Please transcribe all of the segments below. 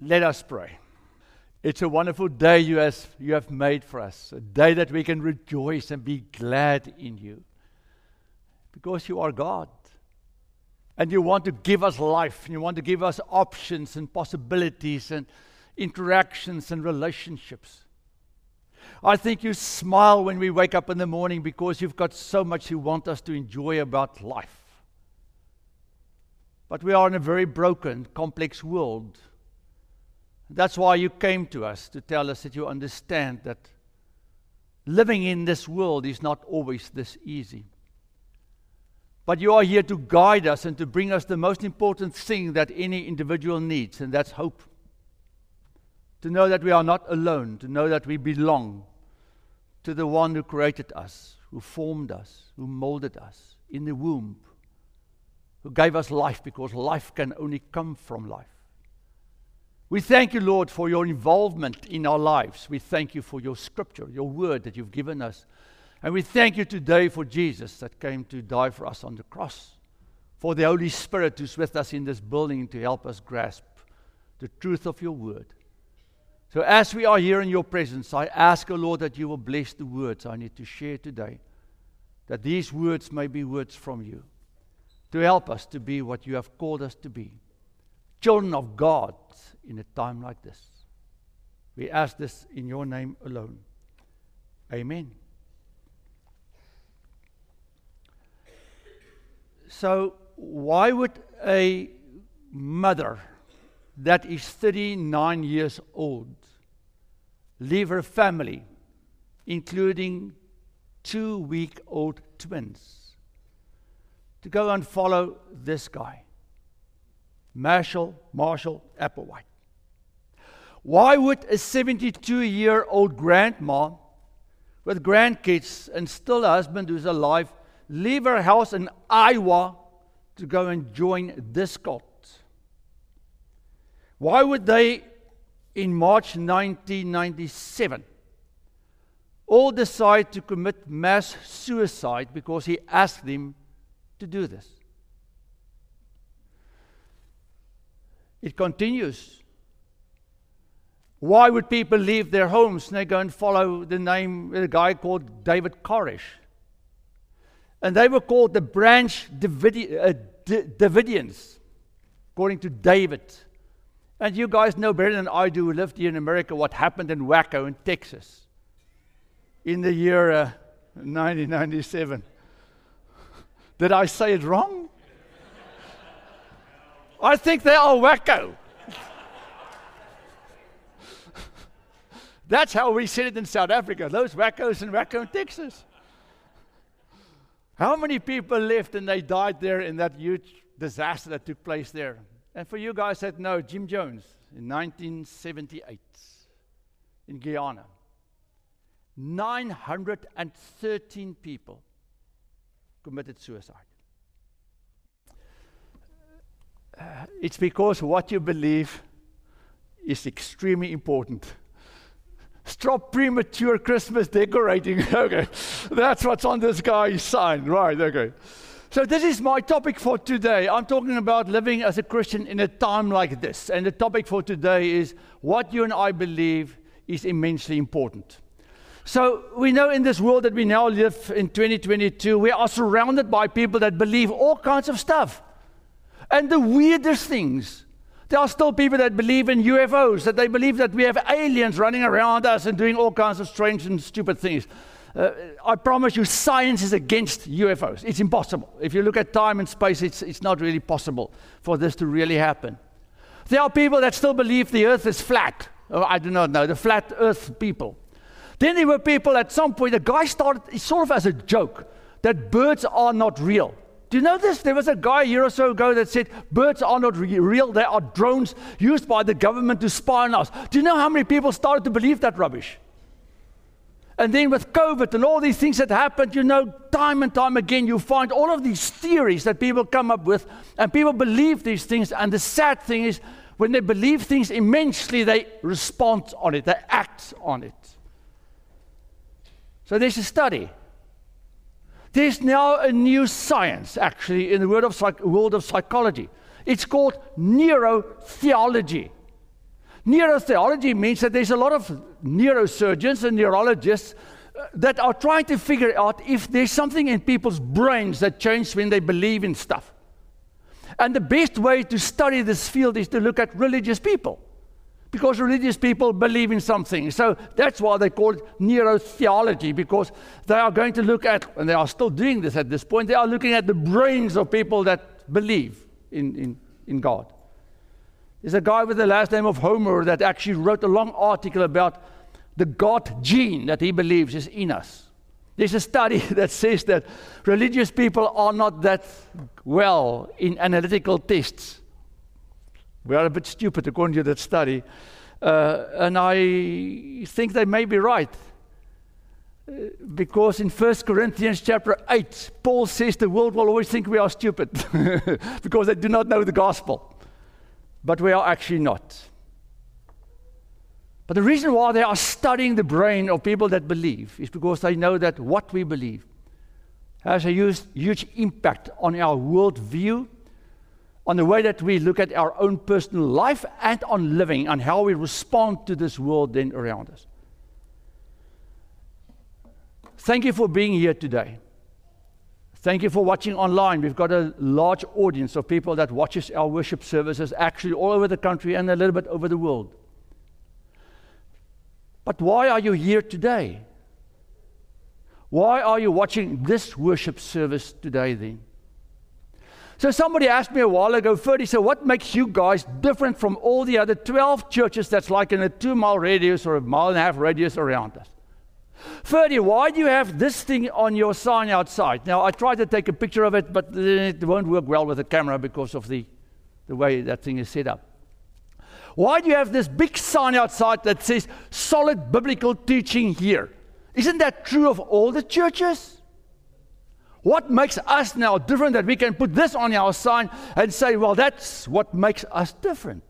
Let us pray. It's a wonderful day you, has, you have made for us, a day that we can rejoice and be glad in you. Because you are God. And you want to give us life, and you want to give us options and possibilities and interactions and relationships. I think you smile when we wake up in the morning because you've got so much you want us to enjoy about life. But we are in a very broken, complex world. That's why you came to us to tell us that you understand that living in this world is not always this easy. But you are here to guide us and to bring us the most important thing that any individual needs, and that's hope. To know that we are not alone, to know that we belong to the one who created us, who formed us, who molded us in the womb, who gave us life because life can only come from life. We thank you, Lord, for your involvement in our lives. We thank you for your scripture, your word that you've given us. And we thank you today for Jesus that came to die for us on the cross, for the Holy Spirit who's with us in this building to help us grasp the truth of your word. So, as we are here in your presence, I ask, O Lord, that you will bless the words I need to share today, that these words may be words from you to help us to be what you have called us to be children of God in a time like this. We ask this in your name alone. Amen. So, why would a mother that is 39 years old leave her family, including two week old twins, to go and follow this guy, Marshall, Marshall Applewhite. Why would a 72 year old grandma with grandkids and still a husband who's alive leave her house in Iowa to go and join this cult? Why would they in March 1997 all decide to commit mass suicide because he asked them to do this. It continues. Why would people leave their homes and they go and follow the name of a guy called David Koresh? And they were called the Branch Davidi- uh, D- Davidians, according to David. And you guys know better than I do who lived here in America what happened in Waco in Texas in the year uh, 1997. Did I say it wrong? I think they are wacko. That's how we said it in South Africa. Those wackos in Waco in Texas. How many people lived and they died there in that huge disaster that took place there? And for you guys that know, Jim Jones in 1978 in Guyana, 913 people committed suicide. Uh, it's because what you believe is extremely important. Stop premature Christmas decorating. okay, that's what's on this guy's sign. Right, okay. So, this is my topic for today. I'm talking about living as a Christian in a time like this. And the topic for today is what you and I believe is immensely important. So, we know in this world that we now live in 2022, we are surrounded by people that believe all kinds of stuff. And the weirdest things. There are still people that believe in UFOs, that they believe that we have aliens running around us and doing all kinds of strange and stupid things. Uh, I promise you, science is against UFOs. It's impossible. If you look at time and space, it's, it's not really possible for this to really happen. There are people that still believe the earth is flat. Oh, I do not know, the flat earth people. Then there were people at some point, the guy started sort of as a joke that birds are not real. Do you know this? There was a guy a year or so ago that said birds are not re- real, they are drones used by the government to spy on us. Do you know how many people started to believe that rubbish? And then with COVID and all these things that happened, you know, time and time again, you find all of these theories that people come up with, and people believe these things. And the sad thing is, when they believe things immensely, they respond on it, they act on it. So there's a study. There's now a new science, actually, in the world of, world of psychology. It's called neurotheology. Neurotheology means that there's a lot of neurosurgeons and neurologists uh, that are trying to figure out if there's something in people's brains that changes when they believe in stuff. And the best way to study this field is to look at religious people. Because religious people believe in something. So that's why they call it neurotheology, because they are going to look at, and they are still doing this at this point, they are looking at the brains of people that believe in, in, in God. There's a guy with the last name of Hamer that actually wrote a long article about the God gene that he believes is in us. There's a study that says that religious people are not that well in analytical tests. We are a bit stupid according to that study. Uh, and I think they may be right. Uh, because in 1 Corinthians chapter 8, Paul says the world will always think we are stupid because they do not know the gospel. But we are actually not. But the reason why they are studying the brain of people that believe is because they know that what we believe has a huge, huge impact on our worldview on the way that we look at our own personal life and on living and how we respond to this world then around us. Thank you for being here today. Thank you for watching online. We've got a large audience of people that watches our worship services actually all over the country and a little bit over the world. But why are you here today? Why are you watching this worship service today then? So somebody asked me a while ago, Ferdy, so what makes you guys different from all the other 12 churches that's like in a two mile radius or a mile and a half radius around us? Ferdy, why do you have this thing on your sign outside? Now, I tried to take a picture of it, but it won't work well with the camera because of the, the way that thing is set up. Why do you have this big sign outside that says solid biblical teaching here? Isn't that true of all the churches? What makes us now different that we can put this on our sign and say, well, that's what makes us different?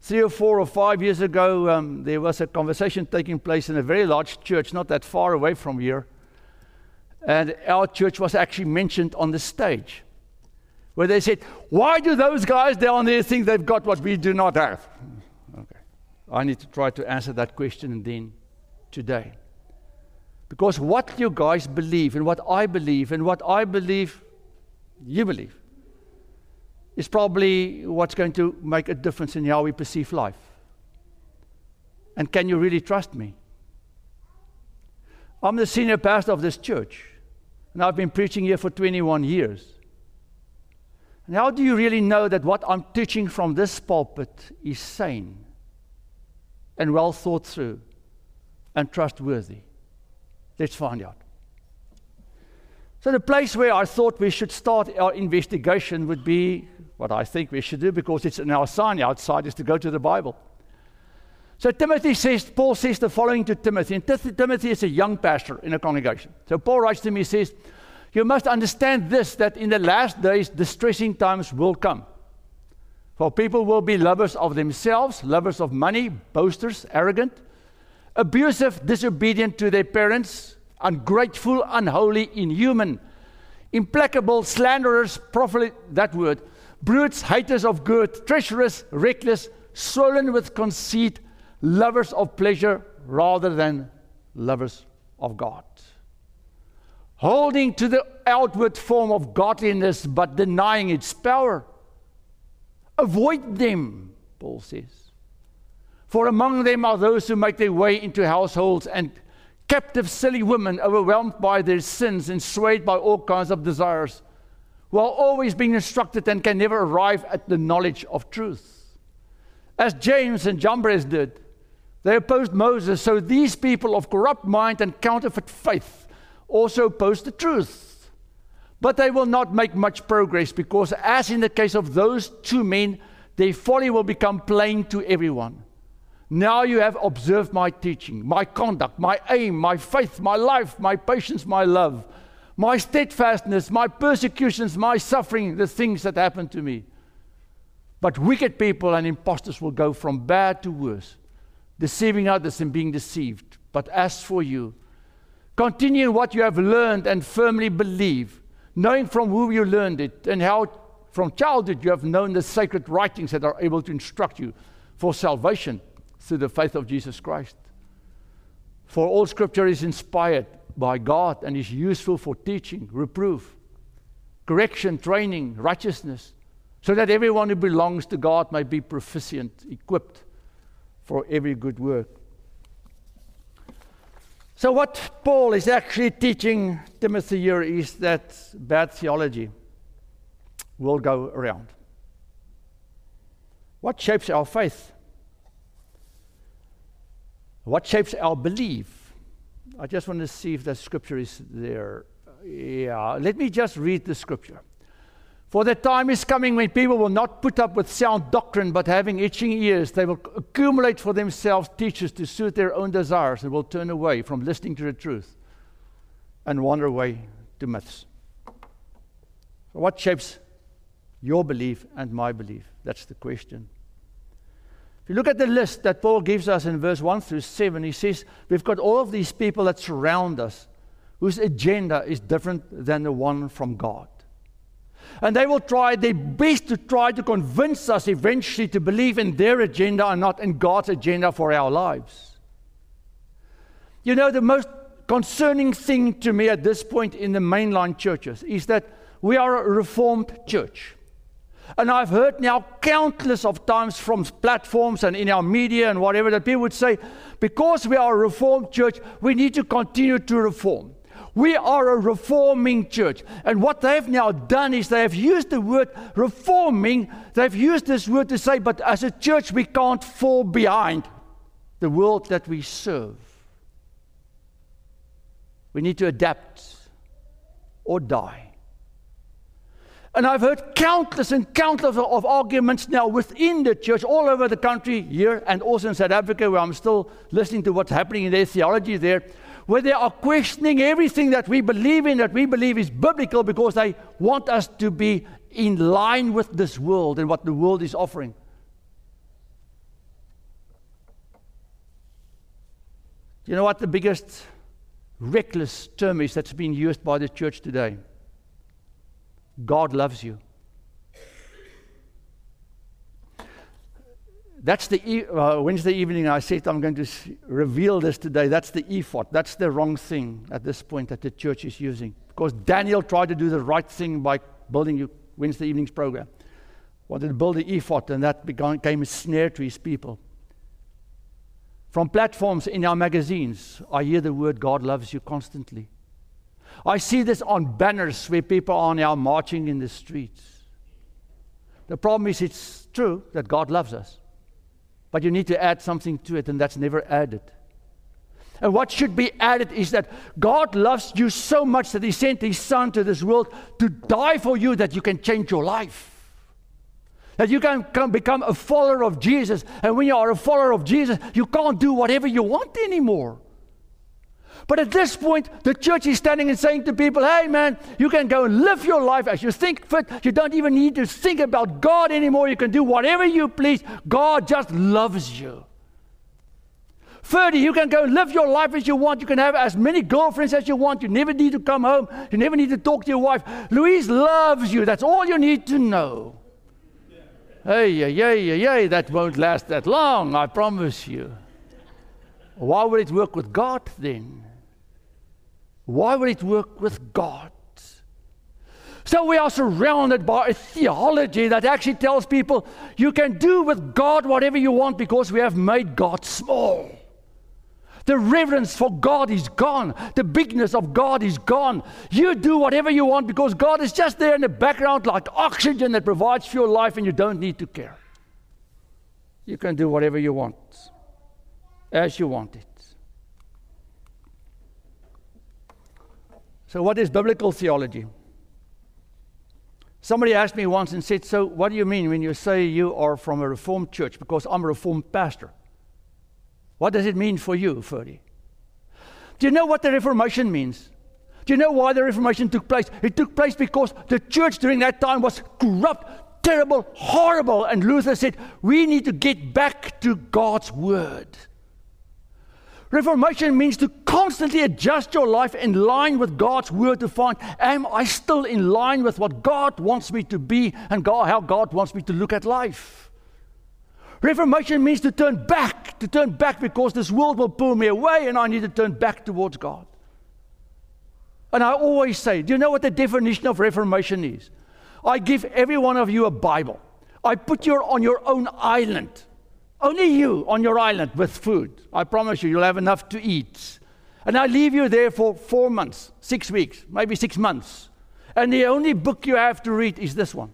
Three or four or five years ago, um, there was a conversation taking place in a very large church, not that far away from here. And our church was actually mentioned on the stage, where they said, Why do those guys down there think they've got what we do not have? Okay. I need to try to answer that question then today. Because what you guys believe and what I believe and what I believe you believe is probably what's going to make a difference in how we perceive life. And can you really trust me? I'm the senior pastor of this church, and I've been preaching here for 21 years. And how do you really know that what I'm teaching from this pulpit is sane and well thought through and trustworthy? Let's find out. So, the place where I thought we should start our investigation would be what I think we should do because it's in our sign outside is to go to the Bible. So, Timothy says, Paul says the following to Timothy, and Timothy is a young pastor in a congregation. So, Paul writes to me, he says, You must understand this that in the last days, distressing times will come. For people will be lovers of themselves, lovers of money, boasters, arrogant abusive, disobedient to their parents, ungrateful, unholy, inhuman, implacable, slanderers, profligate, that word, brutes, haters of good, treacherous, reckless, swollen with conceit, lovers of pleasure rather than lovers of God. Holding to the outward form of godliness but denying its power. Avoid them, Paul says. For among them are those who make their way into households and captive, silly women overwhelmed by their sins and swayed by all kinds of desires, who are always being instructed and can never arrive at the knowledge of truth. As Jannes and Jambres did, they opposed Moses, so these people of corrupt mind and counterfeit faith also oppose the truth. But they will not make much progress because, as in the case of those two men, their folly will become plain to everyone. Now you have observed my teaching, my conduct, my aim, my faith, my life, my patience, my love, my steadfastness, my persecutions, my suffering, the things that happened to me. But wicked people and impostors will go from bad to worse, deceiving others and being deceived. But as for you, continue what you have learned and firmly believe, knowing from whom you learned it and how from childhood you have known the sacred writings that are able to instruct you for salvation through the faith of Jesus Christ. For all scripture is inspired by God and is useful for teaching, reproof, correction, training, righteousness, so that everyone who belongs to God may be proficient, equipped for every good work. So, what Paul is actually teaching Timothy here is that bad theology will go around. What shapes our faith? What shapes our belief? I just want to see if that scripture is there. Yeah, let me just read the scripture. For the time is coming when people will not put up with sound doctrine, but having itching ears, they will accumulate for themselves teachers to suit their own desires and will turn away from listening to the truth and wander away to myths. So what shapes your belief and my belief? That's the question. If you look at the list that Paul gives us in verse 1 through 7, he says, We've got all of these people that surround us whose agenda is different than the one from God. And they will try their best to try to convince us eventually to believe in their agenda and not in God's agenda for our lives. You know, the most concerning thing to me at this point in the mainline churches is that we are a reformed church. And I've heard now countless of times from platforms and in our media and whatever that people would say, because we are a reformed church, we need to continue to reform. We are a reforming church. And what they've now done is they have used the word reforming, they've used this word to say, but as a church, we can't fall behind the world that we serve. We need to adapt or die. And I've heard countless and countless of arguments now within the church, all over the country, here and also in South Africa, where I'm still listening to what's happening in their theology there, where they are questioning everything that we believe in, that we believe is biblical, because they want us to be in line with this world and what the world is offering. Do you know what the biggest reckless term is that's been used by the church today? God loves you. That's the uh, Wednesday evening. I said I'm going to reveal this today. That's the ephod. That's the wrong thing at this point that the church is using. Because Daniel tried to do the right thing by building you Wednesday evening's program. Wanted to build the ephod, and that became a snare to his people. From platforms in our magazines, I hear the word God loves you constantly. I see this on banners where people are now marching in the streets. The problem is, it's true that God loves us, but you need to add something to it, and that's never added. And what should be added is that God loves you so much that He sent His Son to this world to die for you that you can change your life. That you can, become a follower of Jesus. And when you are a follower of Jesus, you can't do whatever you want anymore. But at this point, the church is standing and saying to people, hey man, you can go and live your life as you think fit. You don't even need to think about God anymore. You can do whatever you please. God just loves you. 30, you can go live your life as you want. You can have as many girlfriends as you want. You never need to come home. You never need to talk to your wife. Louise loves you. That's all you need to know. Hey, yeah, yeah, yeah, that won't last that long, I promise you. Why would it work with God then? Why would it work with God? So we are surrounded by a theology that actually tells people you can do with God whatever you want because we have made God small. The reverence for God is gone. The bigness of God is gone. You do whatever you want because God is just there in the background like oxygen that provides for your life and you don't need to care. You can do whatever you want as you want it. So, what is biblical theology? Somebody asked me once and said, So, what do you mean when you say you are from a Reformed church? Because I'm a Reformed pastor. What does it mean for you, Ferdy? Do you know what the Reformation means? Do you know why the Reformation took place? It took place because the church during that time was corrupt, terrible, horrible. And Luther said, We need to get back to God's word. Reformation means to constantly adjust your life in line with God's word to find, am I still in line with what God wants me to be and God, how God wants me to look at life? Reformation means to turn back, to turn back because this world will pull me away and I need to turn back towards God. And I always say, do you know what the definition of reformation is? I give every one of you a Bible. I put you on your own island. Only you on your island with food. I promise you, you'll have enough to eat. And I leave you there for four months, six weeks, maybe six months. And the only book you have to read is this one.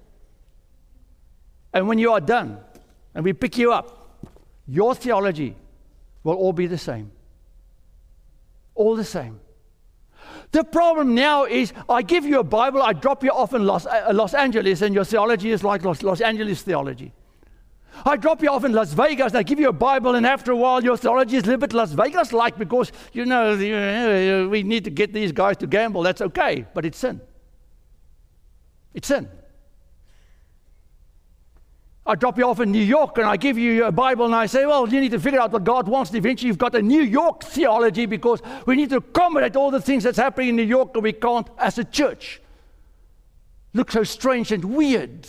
And when you are done, and we pick you up, your theology will all be the same. All the same. The problem now is I give you a Bible, I drop you off in Los, uh, Los Angeles, and your theology is like Los, Los Angeles theology. I drop you off in Las Vegas, and I give you a Bible, and after a while, your theology is a little bit Las Vegas like because, you know, we need to get these guys to gamble. That's okay, but it's sin. It's sin. I drop you off in New York and I give you a Bible and I say, well, you need to figure out what God wants. And eventually you've got a New York theology because we need to accommodate all the things that's happening in New York and we can't, as a church, look so strange and weird.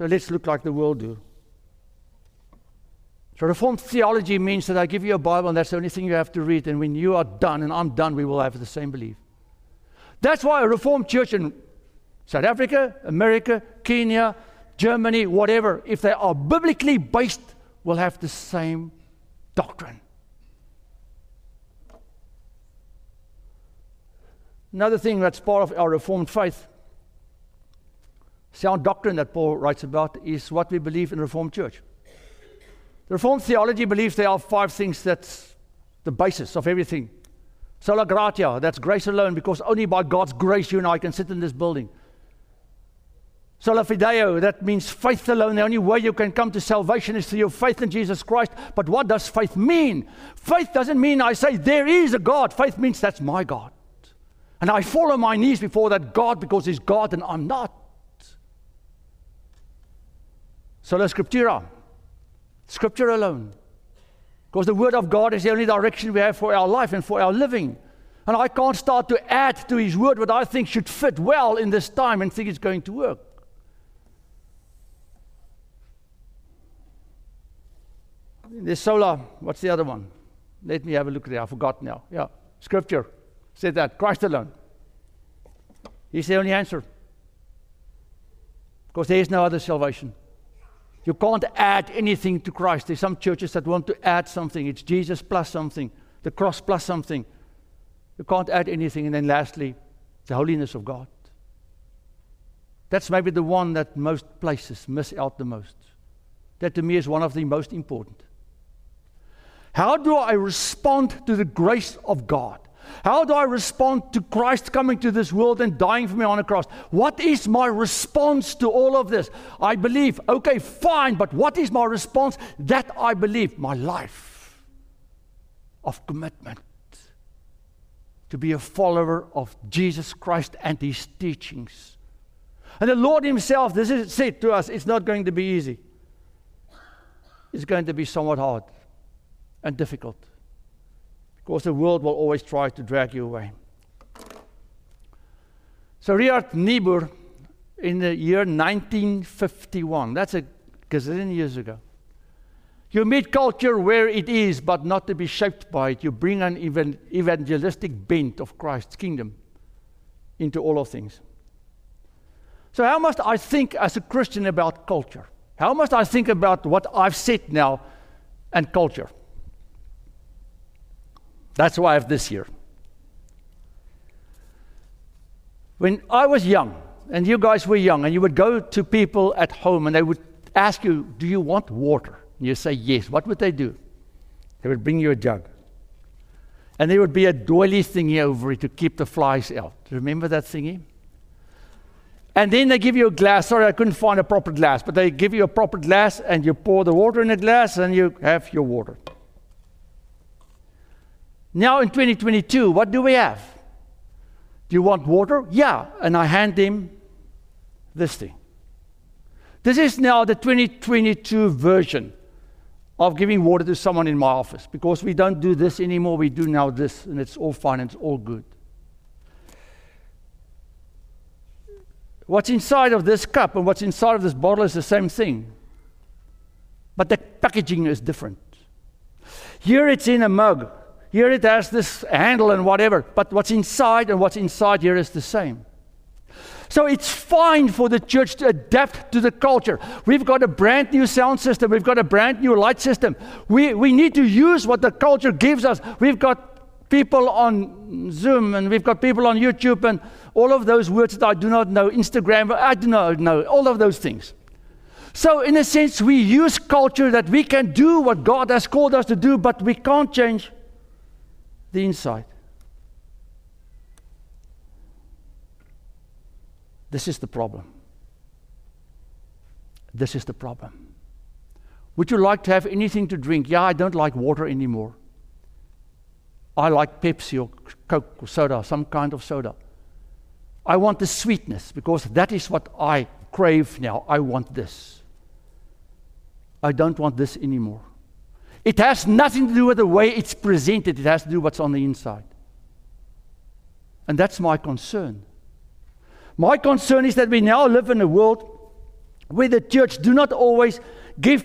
So let's look like the world do. So Reformed theology means that I give you a Bible and that's the only thing you have to read. And when you are done and I'm done, we will have the same belief. That's why a Reformed church in South Africa, America, Kenya, Germany, whatever, if they are biblically based, will have the same doctrine. Another thing that's part of our Reformed faith, sound doctrine that Paul writes about, is what we believe in the Reformed Church. The Reformed theology believes there are five things that's the basis of everything. Sola gratia, that's grace alone, because only by God's grace you and I can sit in this building. Sola fide, that means faith alone. The only way you can come to salvation is through your faith in Jesus Christ. But what does faith mean? Faith doesn't mean I say there is a God. Faith means that's my God. And I fall on my knees before that God because He's God and I'm not. Sola scriptura, scripture alone. Because the Word of God is the only direction we have for our life and for our living. And I can't start to add to His Word what I think should fit well in this time and think it's going to work. The sola, what's the other one? Let me have a look there. I forgot now. Yeah, scripture said that Christ alone. He's the only answer. Because there is no other salvation. You can't add anything to Christ. There's some churches that want to add something. It's Jesus plus something, the cross plus something. You can't add anything. And then lastly, the holiness of God. That's maybe the one that most places miss out the most. That to me is one of the most important. How do I respond to the grace of God? How do I respond to Christ coming to this world and dying for me on a cross? What is my response to all of this? I believe, okay, fine, but what is my response? That I believe, my life of commitment to be a follower of Jesus Christ and his teachings. And the Lord Himself, this is said to us, it's not going to be easy. It's going to be somewhat hard and difficult because the world will always try to drag you away. So, Richard Niebuhr, in the year 1951, that's a gazillion years ago, you meet culture where it is, but not to be shaped by it. You bring an evangelistic bent of Christ's kingdom into all of things. So, how must I think as a Christian about culture? How must I think about what I've said now and culture? That's why I have this here. When I was young, and you guys were young, and you would go to people at home and they would ask you, Do you want water? And you say, Yes. What would they do? They would bring you a jug. And there would be a doily thingy over it to keep the flies out. Do you remember that thingy? And then they give you a glass. Sorry, I couldn't find a proper glass, but they give you a proper glass and you pour the water in a glass and you have your water. Now in 2022, what do we have? Do you want water? Yeah. And I hand him this thing. This is now the 2022 version of giving water to someone in my office because we don't do this anymore. We do now this, and it's all fine and it's all good. What's inside of this cup and what's inside of this bottle is the same thing. but the packaging is different. Here it's in a mug. Here it has this handle and whatever, but what's inside and what's inside here is the same. So it's fine for the church to adapt to the culture. We've got a brand new sound system, we've got a brand new light system. We, we need to use what the culture gives us. We've got people on Zoom and we've got people on YouTube and all of those words that I do not know, Instagram, I do not know, all of those things. So, in a sense, we use culture that we can do what God has called us to do, but we can't change the inside. This is the problem. This is the problem. Would you like to have anything to drink? Yeah, I don't like water anymore. I like Pepsi or Coke or soda, some kind of soda. I want the sweetness because that is what I crave now. I want this. I don't want this anymore. It has nothing to do with the way it's presented, it has to do with what's on the inside. And that's my concern. My concern is that we now live in a world where the church do not always give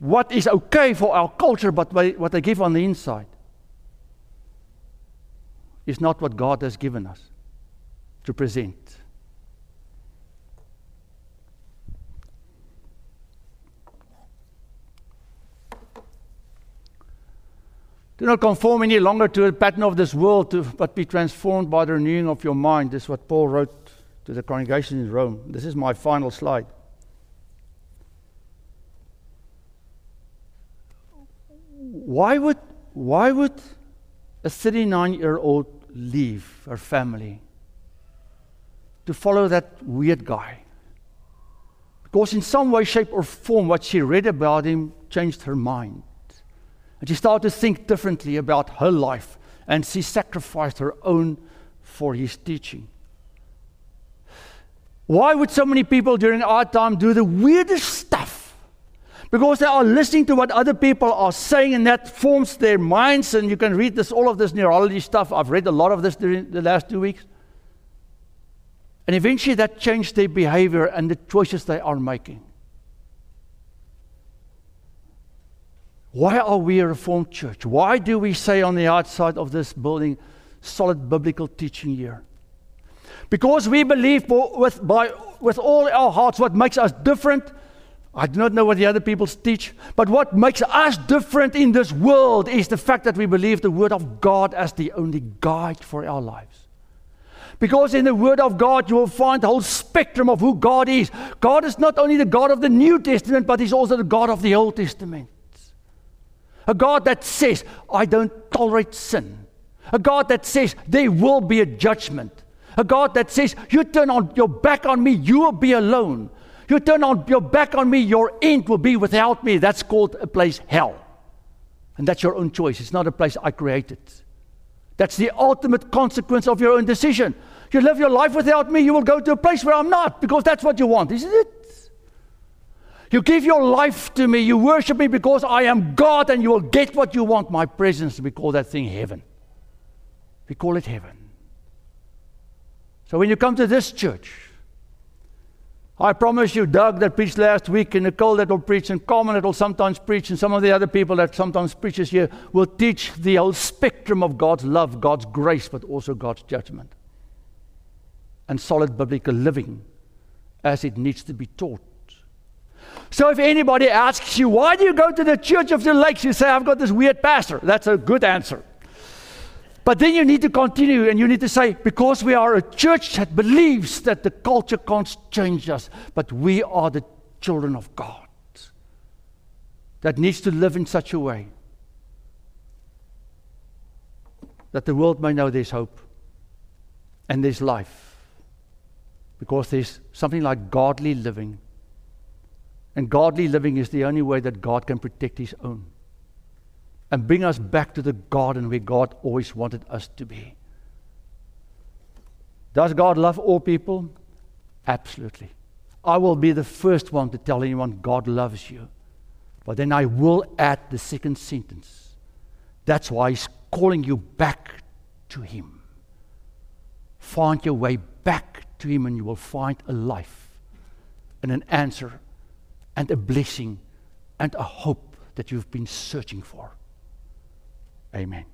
what is okay for our culture, but what they give on the inside is not what God has given us to present. Do not conform any longer to the pattern of this world, to, but be transformed by the renewing of your mind. This is what Paul wrote to the congregation in Rome. This is my final slide. Why would, why would a 39 year old leave her family to follow that weird guy? Because, in some way, shape, or form, what she read about him changed her mind. And she started to think differently about her life, and she sacrificed her own for his teaching. Why would so many people during our time do the weirdest stuff? Because they are listening to what other people are saying, and that forms their minds. And you can read this, all of this neurology stuff. I've read a lot of this during the last two weeks. And eventually that changed their behavior and the choices they are making. Why are we a Reformed church? Why do we say on the outside of this building, solid biblical teaching here? Because we believe with, by, with all our hearts what makes us different. I do not know what the other people teach, but what makes us different in this world is the fact that we believe the Word of God as the only guide for our lives. Because in the Word of God, you will find the whole spectrum of who God is. God is not only the God of the New Testament, but He's also the God of the Old Testament. A God that says, I don't tolerate sin. A God that says, there will be a judgment. A God that says, You turn on your back on me, you will be alone. You turn on your back on me, your end will be without me. That's called a place hell. And that's your own choice. It's not a place I created. That's the ultimate consequence of your own decision. You live your life without me, you will go to a place where I'm not because that's what you want, isn't it? You give your life to me, you worship me because I am God, and you will get what you want my presence. We call that thing heaven. We call it heaven. So when you come to this church, I promise you, Doug that preached last week, and Nicole that will preach, and Carmen that will sometimes preach, and some of the other people that sometimes preaches here will teach the whole spectrum of God's love, God's grace, but also God's judgment. And solid biblical living as it needs to be taught. So if anybody asks you, why do you go to the Church of the Lakes? You say, I've got this weird pastor. That's a good answer. But then you need to continue and you need to say, because we are a church that believes that the culture can't change us, but we are the children of God that needs to live in such a way that the world may know there's hope and there's life. Because there's something like godly living. And godly living is the only way that God can protect His own and bring us back to the garden where God always wanted us to be. Does God love all people? Absolutely. I will be the first one to tell anyone God loves you. But then I will add the second sentence. That's why He's calling you back to Him. Find your way back to Him, and you will find a life and an answer and a blessing and a hope that you've been searching for. Amen.